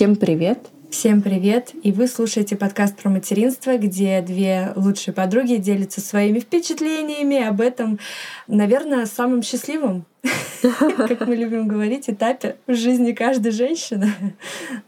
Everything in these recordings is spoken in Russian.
Всем привет! Всем привет! И вы слушаете подкаст про материнство, где две лучшие подруги делятся своими впечатлениями об этом, наверное, самым счастливым, как мы любим говорить, этапе в жизни каждой женщины.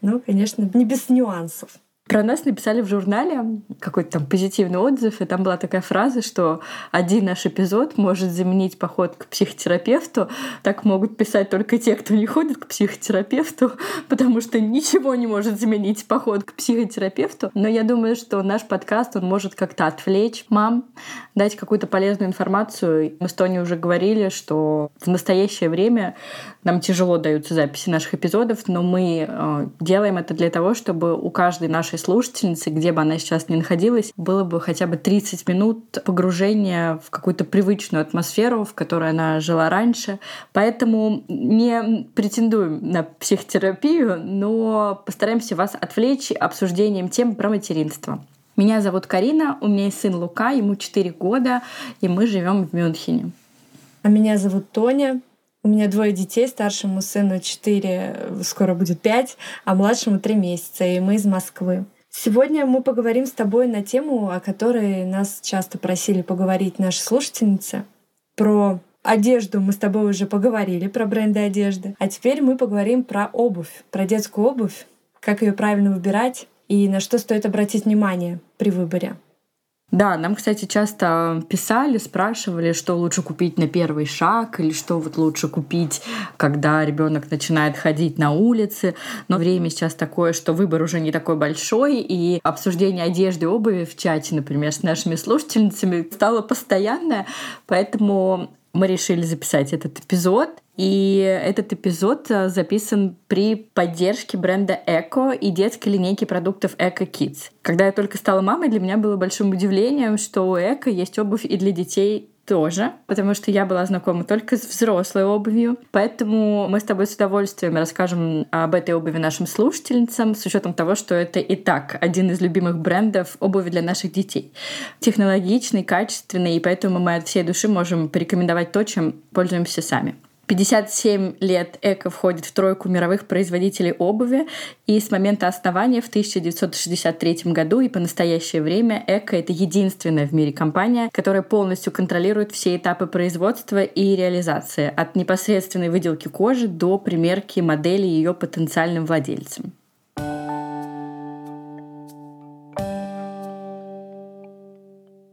Ну, конечно, не без нюансов. Про нас написали в журнале какой-то там позитивный отзыв, и там была такая фраза, что один наш эпизод может заменить поход к психотерапевту. Так могут писать только те, кто не ходит к психотерапевту, потому что ничего не может заменить поход к психотерапевту. Но я думаю, что наш подкаст, он может как-то отвлечь мам, дать какую-то полезную информацию. Мы с Тони уже говорили, что в настоящее время нам тяжело даются записи наших эпизодов, но мы э, делаем это для того, чтобы у каждой нашей слушательницы, где бы она сейчас ни находилась, было бы хотя бы 30 минут погружения в какую-то привычную атмосферу, в которой она жила раньше. Поэтому не претендуем на психотерапию, но постараемся вас отвлечь обсуждением тем про материнство. Меня зовут Карина, у меня есть сын Лука, ему 4 года, и мы живем в Мюнхене. А меня зовут Тоня, у меня двое детей, старшему сыну 4, скоро будет 5, а младшему 3 месяца, и мы из Москвы. Сегодня мы поговорим с тобой на тему, о которой нас часто просили поговорить наши слушательницы, про одежду мы с тобой уже поговорили, про бренды одежды. А теперь мы поговорим про обувь, про детскую обувь, как ее правильно выбирать и на что стоит обратить внимание при выборе. Да, нам, кстати, часто писали, спрашивали, что лучше купить на первый шаг или что вот лучше купить, когда ребенок начинает ходить на улице. Но время сейчас такое, что выбор уже не такой большой, и обсуждение одежды и обуви в чате, например, с нашими слушательницами стало постоянное, поэтому мы решили записать этот эпизод. И этот эпизод э, записан при поддержке бренда Эко и детской линейки продуктов Эко Kids. Когда я только стала мамой, для меня было большим удивлением, что у Эко есть обувь и для детей тоже, потому что я была знакома только с взрослой обувью. Поэтому мы с тобой с удовольствием расскажем об этой обуви нашим слушательницам, с учетом того, что это и так один из любимых брендов обуви для наших детей. Технологичный, качественный, и поэтому мы от всей души можем порекомендовать то, чем пользуемся сами. 57 лет Эко входит в тройку мировых производителей обуви, и с момента основания в 1963 году и по настоящее время Эко — это единственная в мире компания, которая полностью контролирует все этапы производства и реализации, от непосредственной выделки кожи до примерки модели ее потенциальным владельцам.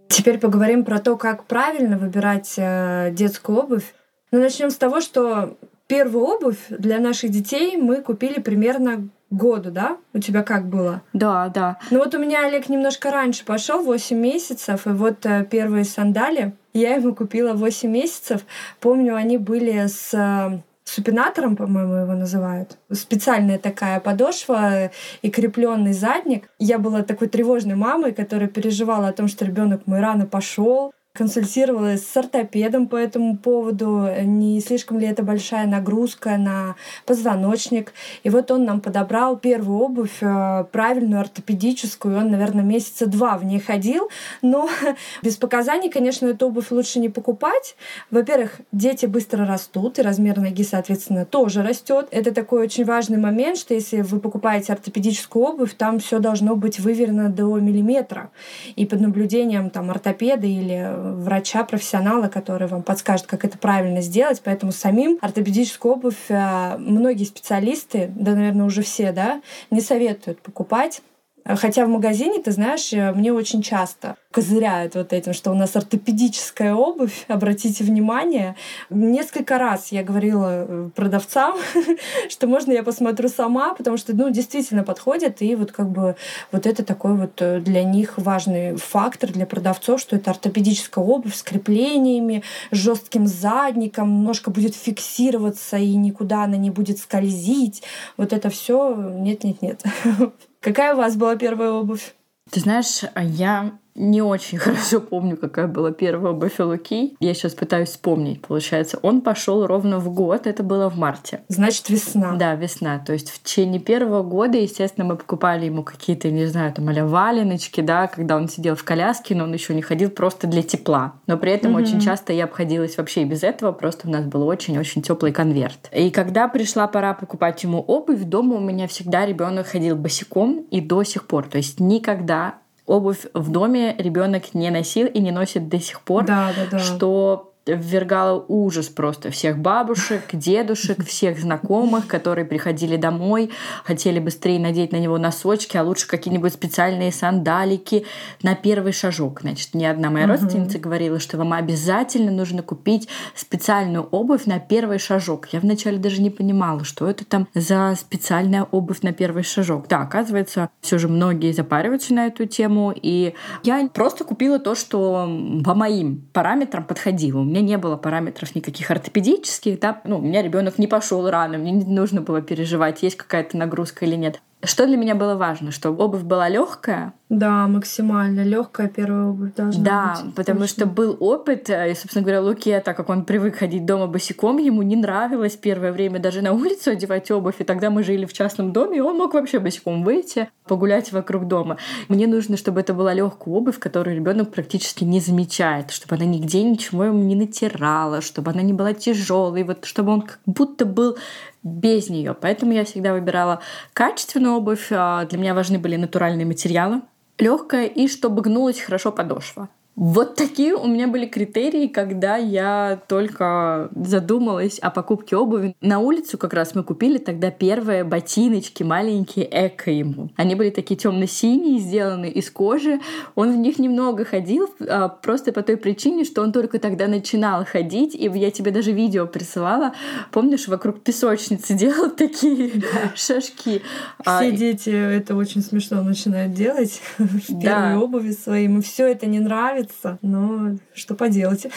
Теперь поговорим про то, как правильно выбирать э, детскую обувь. Ну, начнем с того, что первую обувь для наших детей мы купили примерно году, да? У тебя как было? Да, да. Ну вот у меня Олег немножко раньше пошел, 8 месяцев, и вот э, первые сандали я ему купила 8 месяцев. Помню, они были с э, супинатором, по-моему, его называют. Специальная такая подошва и крепленный задник. Я была такой тревожной мамой, которая переживала о том, что ребенок мой рано пошел, консультировалась с ортопедом по этому поводу, не слишком ли это большая нагрузка на позвоночник. И вот он нам подобрал первую обувь, э, правильную ортопедическую. Он, наверное, месяца два в ней ходил. Но без показаний, конечно, эту обувь лучше не покупать. Во-первых, дети быстро растут, и размер ноги, соответственно, тоже растет. Это такой очень важный момент, что если вы покупаете ортопедическую обувь, там все должно быть выверено до миллиметра. И под наблюдением там ортопеда или врача, профессионала, который вам подскажет, как это правильно сделать. Поэтому самим ортопедическую обувь э, многие специалисты, да, наверное, уже все, да, не советуют покупать. Хотя в магазине, ты знаешь, э, мне очень часто козыряют вот этим, что у нас ортопедическая обувь, обратите внимание. Несколько раз я говорила э, продавцам, что можно я посмотрю сама, потому что, ну, действительно подходит, и вот как бы вот это такой вот э, для них важный фактор для продавцов, что это ортопедическая обувь с креплениями, жестким задником, немножко будет фиксироваться, и никуда она не будет скользить. Вот это все нет-нет-нет. Какая у вас была первая обувь? Ты знаешь, я не очень хорошо помню, какая была первая обувь Луки. Я сейчас пытаюсь вспомнить. Получается, он пошел ровно в год, это было в марте. Значит, весна. Да, весна. То есть в течение первого года, естественно, мы покупали ему какие-то, не знаю, там, а валеночки, да, когда он сидел в коляске, но он еще не ходил просто для тепла. Но при этом угу. очень часто я обходилась вообще и без этого, просто у нас был очень-очень теплый конверт. И когда пришла пора покупать ему обувь, дома у меня всегда ребенок ходил босиком и до сих пор. То есть никогда обувь в доме ребенок не носил и не носит до сих пор, да, да, да. что ввергало ужас просто всех бабушек, дедушек, всех знакомых, которые приходили домой, хотели быстрее надеть на него носочки, а лучше какие-нибудь специальные сандалики на первый шажок. Значит, мне одна моя родственница говорила, что вам обязательно нужно купить специальную обувь на первый шажок. Я вначале даже не понимала, что это там за специальная обувь на первый шажок. Да, оказывается, все же многие запариваются на эту тему, и я просто купила то, что по моим параметрам подходило. Меня не было параметров никаких ортопедических, да, ну, у меня ребенок не пошел рано, мне не нужно было переживать, есть какая-то нагрузка или нет. Что для меня было важно, чтобы обувь была легкая. Да, максимально легкая первая обувь должна да, быть. Да, потому точно. что был опыт, э, и, собственно говоря, Луке, так как он привык ходить дома босиком, ему не нравилось первое время даже на улицу одевать обувь, и тогда мы жили в частном доме, и он мог вообще босиком выйти, погулять вокруг дома. Мне нужно, чтобы это была легкая обувь, которую ребенок практически не замечает, чтобы она нигде ничего ему не натирала, чтобы она не была тяжелой, вот чтобы он как будто был без нее. Поэтому я всегда выбирала качественную обувь. А, для меня важны были натуральные материалы, легкая и чтобы гнулась хорошо подошва. Вот такие у меня были критерии, когда я только задумалась о покупке обуви. На улицу как раз мы купили тогда первые ботиночки маленькие эко ему. Они были такие темно-синие, сделаны из кожи. Он в них немного ходил, а, просто по той причине, что он только тогда начинал ходить, и я тебе даже видео присылала. Помнишь, вокруг песочницы делал такие шажки. А, Все дети это очень смешно начинают делать в первой обуви своей. Ему все это не нравится нравится, но что поделать.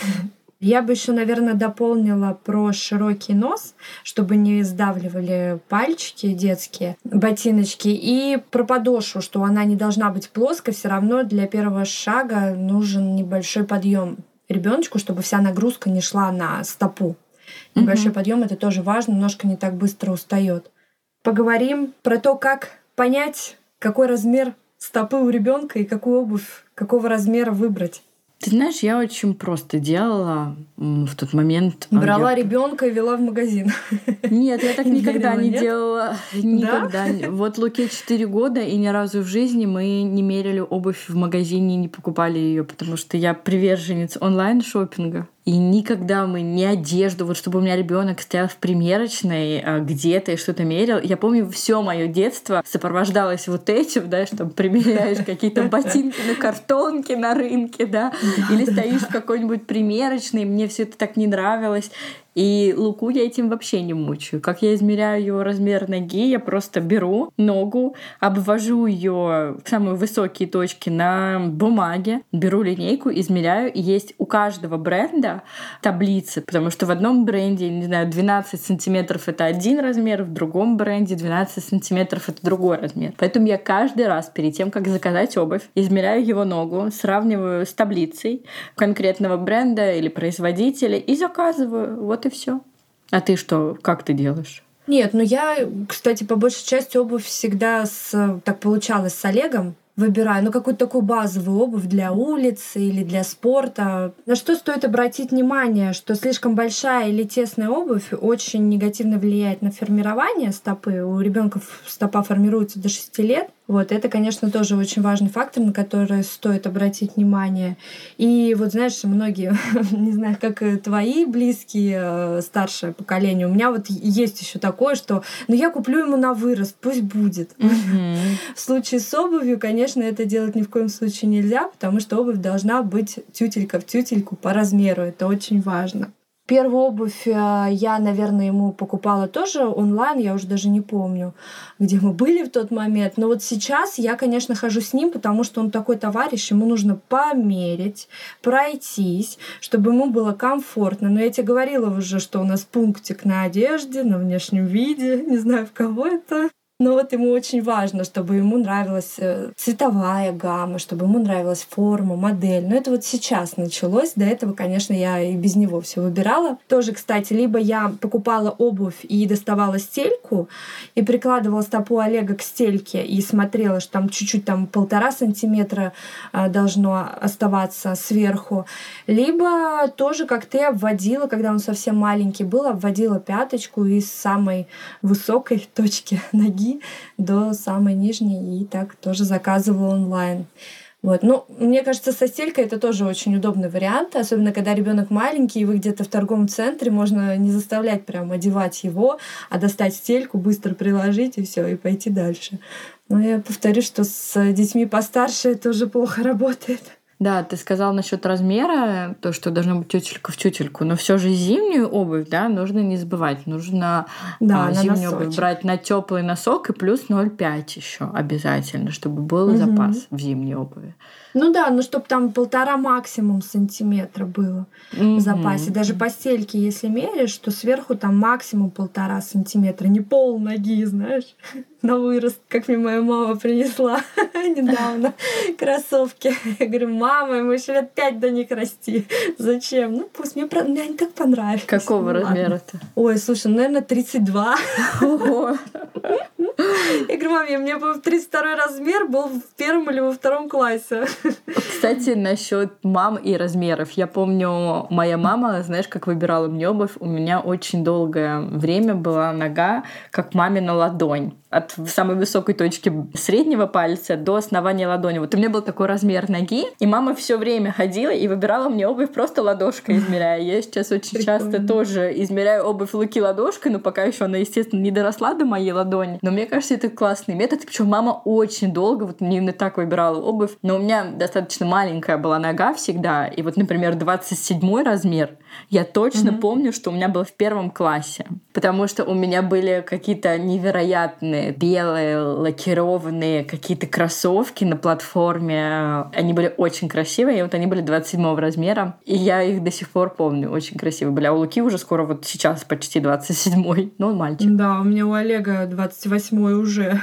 Я бы еще, наверное, дополнила про широкий нос, чтобы не сдавливали пальчики детские, ботиночки, и про подошву, что она не должна быть плоской, все равно для первого шага нужен небольшой подъем ребеночку, чтобы вся нагрузка не шла на стопу. Небольшой угу. подъем это тоже важно, ножка не так быстро устает. Поговорим про то, как понять, какой размер стопы у ребенка и какую обувь какого размера выбрать. Ты знаешь, я очень просто делала в тот момент. Брала я... ребенка и вела в магазин. Нет, я так никогда не делала. Никогда. Вот Луке 4 года, и ни разу в жизни мы не мерили обувь в магазине, не покупали ее, потому что я приверженец онлайн шопинга. И никогда мы не одежду, вот чтобы у меня ребенок стоял в примерочной а, где-то и что-то мерил. Я помню, все мое детство сопровождалось вот этим, да, что примеряешь какие-то ботинки на картонке на рынке, да, или стоишь в какой-нибудь примерочной, мне все это так не нравилось. И Луку я этим вообще не мучаю. Как я измеряю его размер ноги, я просто беру ногу, обвожу ее в самые высокие точки на бумаге, беру линейку, измеряю. И есть у каждого бренда таблицы, потому что в одном бренде, не знаю, 12 сантиметров это один размер, в другом бренде 12 сантиметров это другой размер. Поэтому я каждый раз перед тем, как заказать обувь, измеряю его ногу, сравниваю с таблицей конкретного бренда или производителя и заказываю. Вот вот и все. А ты что, как ты делаешь? Нет, ну я, кстати, по большей части обувь всегда с, так получалось с Олегом выбираю, ну какую-то такую базовую обувь для улицы или для спорта. На что стоит обратить внимание, что слишком большая или тесная обувь очень негативно влияет на формирование стопы. У ребенка стопа формируется до 6 лет, вот, это, конечно, тоже очень важный фактор, на который стоит обратить внимание. И вот, знаешь, многие, не знаю, как твои близкие, э, старшее поколение, у меня вот есть еще такое, что, ну, я куплю ему на вырост, пусть будет. В случае с обувью, конечно, это делать ни в коем случае нельзя, потому что обувь должна быть тютелька в тютельку по размеру. Это очень важно. Первую обувь э, я, наверное, ему покупала тоже онлайн, я уже даже не помню, где мы были в тот момент. Но вот сейчас я, конечно, хожу с ним, потому что он такой товарищ, ему нужно померить, пройтись, чтобы ему было комфортно. Но я тебе говорила уже, что у нас пунктик на одежде, на внешнем виде, не знаю, в кого это. Но вот ему очень важно, чтобы ему нравилась э, цветовая гамма, чтобы ему нравилась форма, модель. Но это вот сейчас началось. До этого, конечно, я и без него все выбирала. Тоже, кстати, либо я покупала обувь и доставала стельку, и прикладывала стопу Олега к стельке и смотрела, что там чуть-чуть там полтора сантиметра а, должно оставаться сверху. Либо тоже, как ты обводила, когда он совсем маленький был, обводила пяточку из самой высокой точки ноги до самой нижней и так тоже заказывала онлайн. Вот. Ну, мне кажется, со стелькой это тоже очень удобный вариант, особенно когда ребенок маленький, и вы где-то в торговом центре, можно не заставлять прям одевать его, а достать стельку, быстро приложить и все, и пойти дальше. Но я повторю, что с детьми постарше это уже плохо работает. Да, ты сказал насчет размера, то, что должно быть тютелька в тютельку, но все же зимнюю обувь, да, нужно не забывать. Нужно да, а, зимнюю обувь брать на теплый носок и плюс 0,5 еще обязательно, чтобы был угу. запас в зимней обуви. Ну да, ну чтобы там полтора максимум сантиметра было mm-hmm. в запасе. Даже по стельке, если меряешь, то сверху там максимум полтора сантиметра, не пол ноги, знаешь, на вырост, как мне моя мама принесла недавно кроссовки. Я говорю, мама, ему еще лет пять до них расти. Зачем? Ну пусть мне, мне они так понравились. Какого ну, размера-то? Ой, слушай, ну, наверное, 32. Ого. Я говорю, маме, мне был 32 размер был в первом или во втором классе. Кстати, насчет мам и размеров. Я помню, моя мама, знаешь, как выбирала мне обувь, у меня очень долгое время была нога, как мамина ладонь от самой высокой точки среднего пальца до основания ладони. Вот у меня был такой размер ноги, и мама все время ходила и выбирала мне обувь просто ладошкой измеряя. Я сейчас очень Прикольно. часто тоже измеряю обувь Луки ладошкой, но пока еще она, естественно, не доросла до моей ладони. Но мне кажется, это классный метод. Причем мама очень долго вот мне именно так выбирала обувь. Но у меня достаточно маленькая была нога всегда. И вот, например, 27 размер я точно mm-hmm. помню, что у меня был в первом классе. Потому что у меня были какие-то невероятные белые, лакированные какие-то кроссовки на платформе. Они были очень красивые, и вот они были 27 размера. И я их до сих пор помню, очень красивые были. А у Луки уже скоро вот сейчас почти 27-й, но он мальчик. Да, у меня у Олега 28-й уже.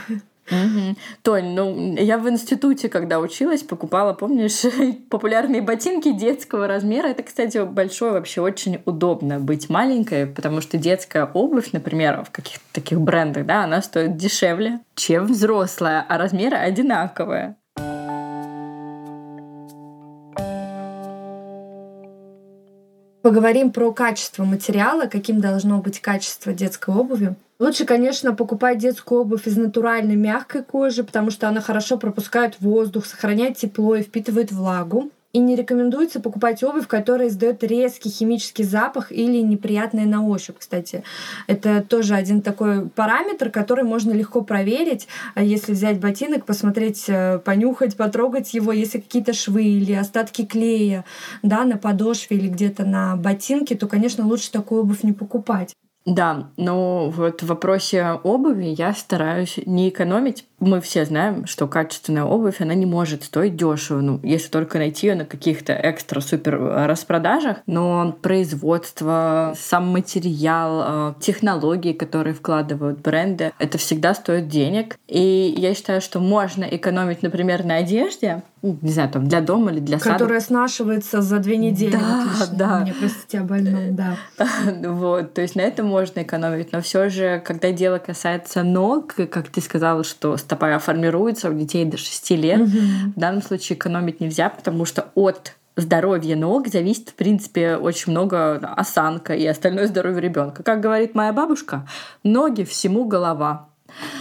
Угу. Тонь, ну я в институте, когда училась, покупала, помнишь, популярные ботинки детского размера. Это, кстати, большое вообще очень удобно быть маленькой, потому что детская обувь, например, в каких-то таких брендах, да, она стоит дешевле, чем взрослая, а размеры одинаковые. Поговорим про качество материала, каким должно быть качество детской обуви. Лучше, конечно, покупать детскую обувь из натуральной мягкой кожи, потому что она хорошо пропускает воздух, сохраняет тепло и впитывает влагу. И не рекомендуется покупать обувь, которая издает резкий химический запах или неприятный на ощупь, кстати. Это тоже один такой параметр, который можно легко проверить, а если взять ботинок, посмотреть, э, понюхать, потрогать его, если какие-то швы или остатки клея да, на подошве или где-то на ботинке, то, конечно, лучше такую обувь не покупать. Да, но вот в вопросе обуви я стараюсь не экономить. Мы все знаем, что качественная обувь, она не может стоить дешево, ну, если только найти ее на каких-то экстра-супер распродажах. Но производство, сам материал, э, технологии, которые вкладывают бренды, это всегда стоит денег. И я считаю, что можно экономить, например, на одежде, не знаю, там для дома или для сада. Которая снашивается за две недели. Да, Отлично. да. Мне простите о больном, да. Вот, то есть на этом можно экономить, но все же, когда дело касается ног, как ты сказала, что стопа формируется у детей до 6 лет, угу. в данном случае экономить нельзя, потому что от здоровья ног зависит, в принципе, очень много осанка и остальное здоровье ребенка. Как говорит моя бабушка, ноги всему голова.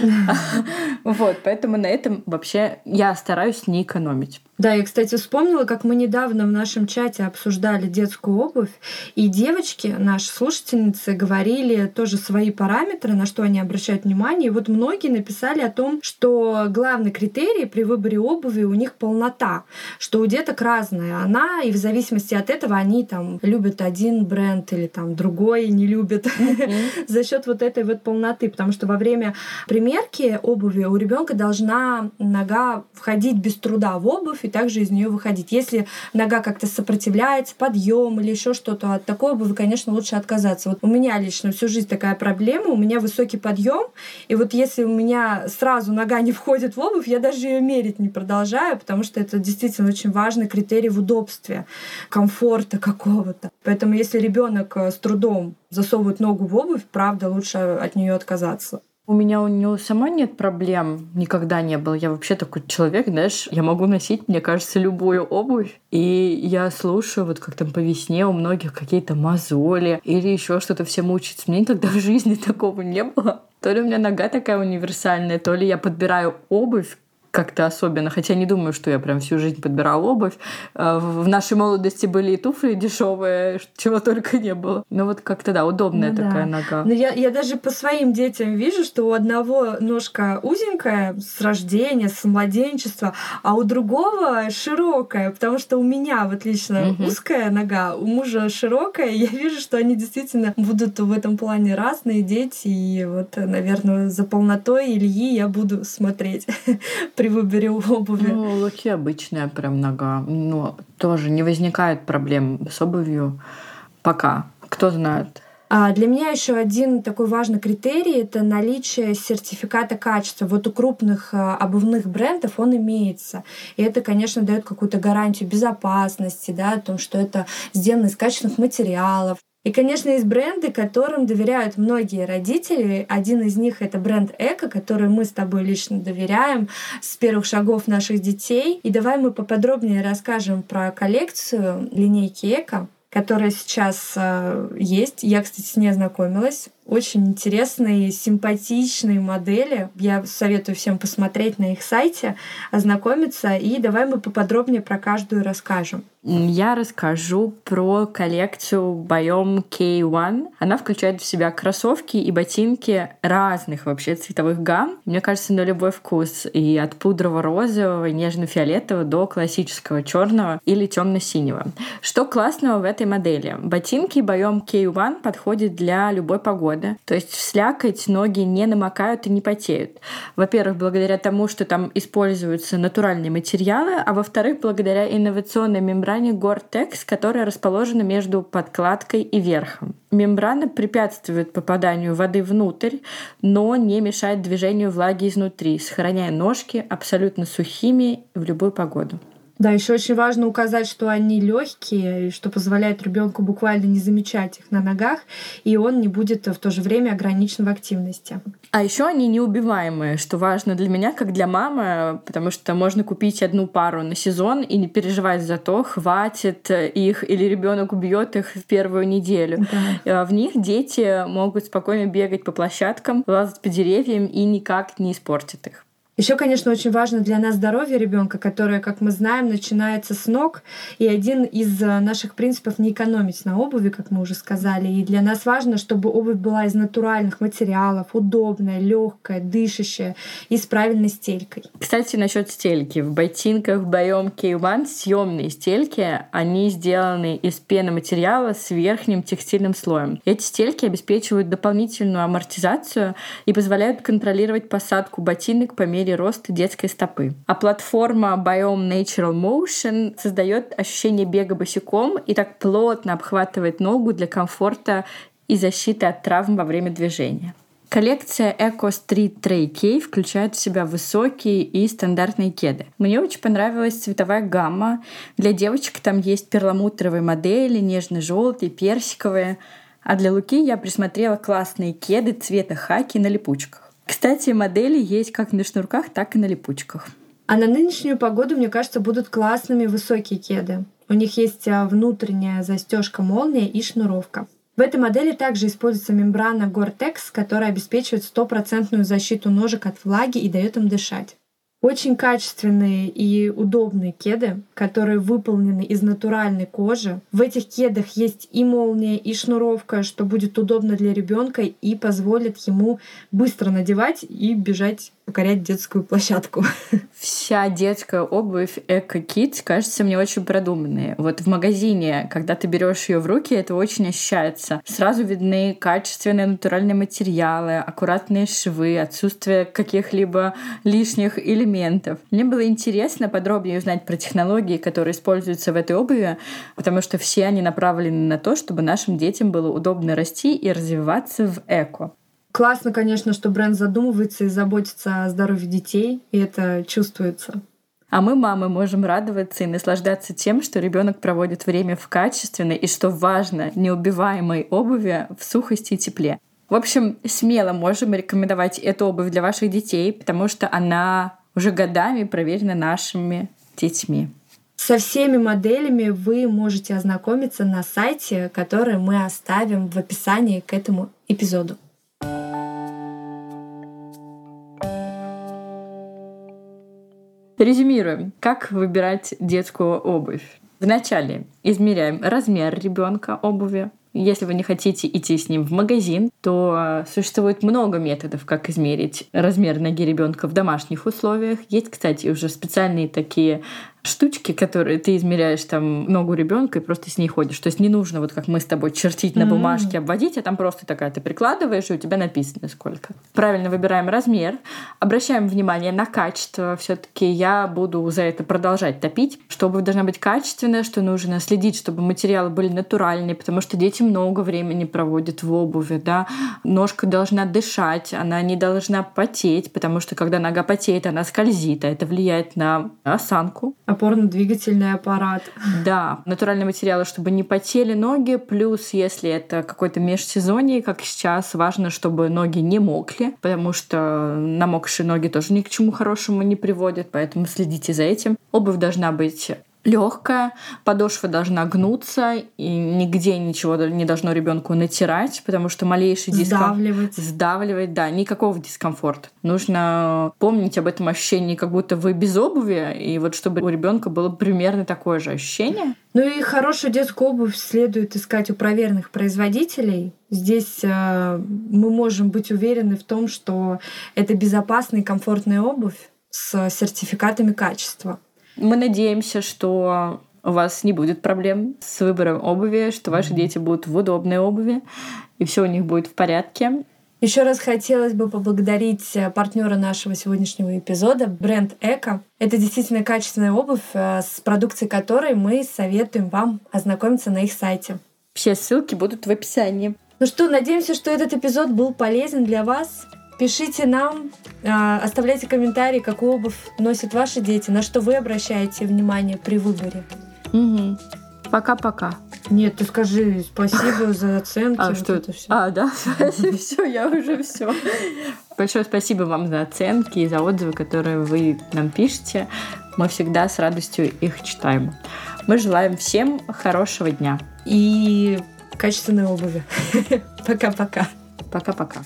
Вот, поэтому на этом вообще я стараюсь не экономить. Да, я, кстати, вспомнила, как мы недавно в нашем чате обсуждали детскую обувь, и девочки, наши слушательницы, говорили тоже свои параметры, на что они обращают внимание. И вот многие написали о том, что главный критерий при выборе обуви у них полнота, что у деток разная она, и в зависимости от этого они там любят один бренд или там другой не любят за счет вот этой вот полноты, потому что во время примерки обуви у ребенка должна нога входить без труда в обувь, и также из нее выходить. Если нога как-то сопротивляется, подъем или еще что-то, от такой обуви, конечно, лучше отказаться. Вот у меня лично всю жизнь такая проблема, у меня высокий подъем, и вот если у меня сразу нога не входит в обувь, я даже ее мерить не продолжаю, потому что это действительно очень важный критерий в удобстве, комфорта какого-то. Поэтому если ребенок э, с трудом засовывает ногу в обувь, правда, лучше от нее отказаться. У меня у него сама нет проблем, никогда не было. Я вообще такой человек, знаешь, я могу носить, мне кажется, любую обувь. И я слушаю, вот как там по весне у многих какие-то мозоли или еще что-то все мучаются. Мне никогда в жизни такого не было. То ли у меня нога такая универсальная, то ли я подбираю обувь как-то особенно, хотя не думаю, что я прям всю жизнь подбирала обувь. Э, в нашей молодости были и туфли дешевые, чего только не было. Но вот как-то, да, удобная ну, такая да. нога. Но я, я даже по своим детям вижу, что у одного ножка узенькая с рождения, с младенчества, а у другого широкая, потому что у меня вот лично угу. узкая нога, у мужа широкая. Я вижу, что они действительно будут в этом плане разные дети, и вот, наверное, за полнотой Ильи я буду смотреть при выборе обуви. Ну, лаки обычная прям нога. Но тоже не возникает проблем с обувью пока. Кто знает. А для меня еще один такой важный критерий это наличие сертификата качества. Вот у крупных а, обувных брендов он имеется. И это, конечно, дает какую-то гарантию безопасности, да, о том, что это сделано из качественных материалов, и, конечно, есть бренды, которым доверяют многие родители. Один из них — это бренд Эко, который мы с тобой лично доверяем с первых шагов наших детей. И давай мы поподробнее расскажем про коллекцию линейки Эко которая сейчас э, есть. Я, кстати, с ней ознакомилась. Очень интересные, симпатичные модели. Я советую всем посмотреть на их сайте, ознакомиться. И давай мы поподробнее про каждую расскажем. Я расскажу про коллекцию Biome K1. Она включает в себя кроссовки и ботинки разных вообще цветовых гамм. Мне кажется, на любой вкус. И от пудрово-розового, нежно-фиолетового до классического черного или темно-синего. Что классного в этой модели? Ботинки Biome K1 подходят для любой погоды. То есть в слякоть ноги не намокают и не потеют. Во-первых, благодаря тому, что там используются натуральные материалы, а во-вторых, благодаря инновационной мембране Gore-Tex, которая расположена между подкладкой и верхом. Мембрана препятствует попаданию воды внутрь, но не мешает движению влаги изнутри, сохраняя ножки абсолютно сухими в любую погоду. Да, еще очень важно указать, что они легкие, что позволяет ребенку буквально не замечать их на ногах, и он не будет в то же время ограничен в активности. А еще они неубиваемые, что важно для меня, как для мамы, потому что можно купить одну пару на сезон и не переживать за то, хватит их или ребенок убьет их в первую неделю. Да. В них дети могут спокойно бегать по площадкам, лазать по деревьям и никак не испортят их. Еще, конечно, очень важно для нас здоровье ребенка, которое, как мы знаем, начинается с ног. И один из э, наших принципов не экономить на обуви, как мы уже сказали. И для нас важно, чтобы обувь была из натуральных материалов, удобная, легкая, дышащая и с правильной стелькой. Кстати, насчет стельки. В ботинках Biome K1 съемные стельки, они сделаны из пеноматериала с верхним текстильным слоем. Эти стельки обеспечивают дополнительную амортизацию и позволяют контролировать посадку ботинок по мере мере роста детской стопы. А платформа Biome Natural Motion создает ощущение бега босиком и так плотно обхватывает ногу для комфорта и защиты от травм во время движения. Коллекция Eco Street Tray K включает в себя высокие и стандартные кеды. Мне очень понравилась цветовая гамма. Для девочек там есть перламутровые модели, нежно-желтые, персиковые. А для Луки я присмотрела классные кеды цвета хаки на липучках. Кстати, модели есть как на шнурках, так и на липучках. А на нынешнюю погоду, мне кажется, будут классными высокие кеды. У них есть а, внутренняя застежка молния и шнуровка. В этой модели также используется мембрана Gore-Tex, которая обеспечивает стопроцентную защиту ножек от влаги и дает им дышать. Очень качественные и удобные кеды, которые выполнены из натуральной кожи. В этих кедах есть и молния, и шнуровка, что будет удобно для ребенка и позволит ему быстро надевать и бежать покорять детскую площадку. Вся детская обувь Эко Kids кажется мне очень продуманной. Вот в магазине, когда ты берешь ее в руки, это очень ощущается. Сразу видны качественные натуральные материалы, аккуратные швы, отсутствие каких-либо лишних элементов. Мне было интересно подробнее узнать про технологии, которые используются в этой обуви, потому что все они направлены на то, чтобы нашим детям было удобно расти и развиваться в эко. Классно, конечно, что бренд задумывается и заботится о здоровье детей, и это чувствуется. А мы, мамы, можем радоваться и наслаждаться тем, что ребенок проводит время в качественной и, что важно, неубиваемой обуви в сухости и тепле. В общем, смело можем рекомендовать эту обувь для ваших детей, потому что она уже годами проверена нашими детьми. Со всеми моделями вы можете ознакомиться на сайте, который мы оставим в описании к этому эпизоду. Резюмируем, как выбирать детскую обувь. Вначале измеряем размер ребенка обуви. Если вы не хотите идти с ним в магазин, то существует много методов, как измерить размер ноги ребенка в домашних условиях. Есть, кстати, уже специальные такие штучки, которые ты измеряешь там ногу ребенка и просто с ней ходишь. То есть не нужно вот как мы с тобой чертить на бумажке, обводить, а там просто такая ты прикладываешь, и у тебя написано сколько. Правильно выбираем размер, обращаем внимание на качество. все таки я буду за это продолжать топить, что обувь должна быть качественная, что нужно следить, чтобы материалы были натуральные, потому что дети много времени проводят в обуви, да. Ножка должна дышать, она не должна потеть, потому что когда нога потеет, она скользит, а это влияет на осанку опорно-двигательный аппарат. Да, натуральные материалы, чтобы не потели ноги, плюс если это какой-то межсезонье, как сейчас, важно, чтобы ноги не мокли, потому что намокшие ноги тоже ни к чему хорошему не приводят, поэтому следите за этим. Обувь должна быть легкая, подошва должна гнуться, и нигде ничего не должно ребенку натирать, потому что малейший дискомфорт... Сдавливать. Сдавливать, да, никакого дискомфорта. Нужно помнить об этом ощущении, как будто вы без обуви, и вот чтобы у ребенка было примерно такое же ощущение. Ну и хорошую детскую обувь следует искать у проверенных производителей. Здесь э, мы можем быть уверены в том, что это безопасная и комфортная обувь с сертификатами качества. Мы надеемся, что у вас не будет проблем с выбором обуви, что ваши дети будут в удобной обуви, и все у них будет в порядке. Еще раз хотелось бы поблагодарить э, партнера нашего сегодняшнего эпизода, бренд Эко. Это действительно качественная обувь, э, с продукцией которой мы советуем вам ознакомиться на их сайте. Все ссылки будут в описании. Ну что, надеемся, что этот эпизод был полезен для вас. Пишите нам, а, оставляйте комментарии, какую обувь носят ваши дети, на что вы обращаете внимание при выборе. Угу. Пока-пока. Нет, ты скажи спасибо за оценки. А вот что это все? А, да, все, я уже все. Большое спасибо вам за оценки и за отзывы, которые вы нам пишете. Мы всегда с радостью их читаем. Мы желаем всем хорошего дня. И качественной обуви. Пока-пока. Пока-пока.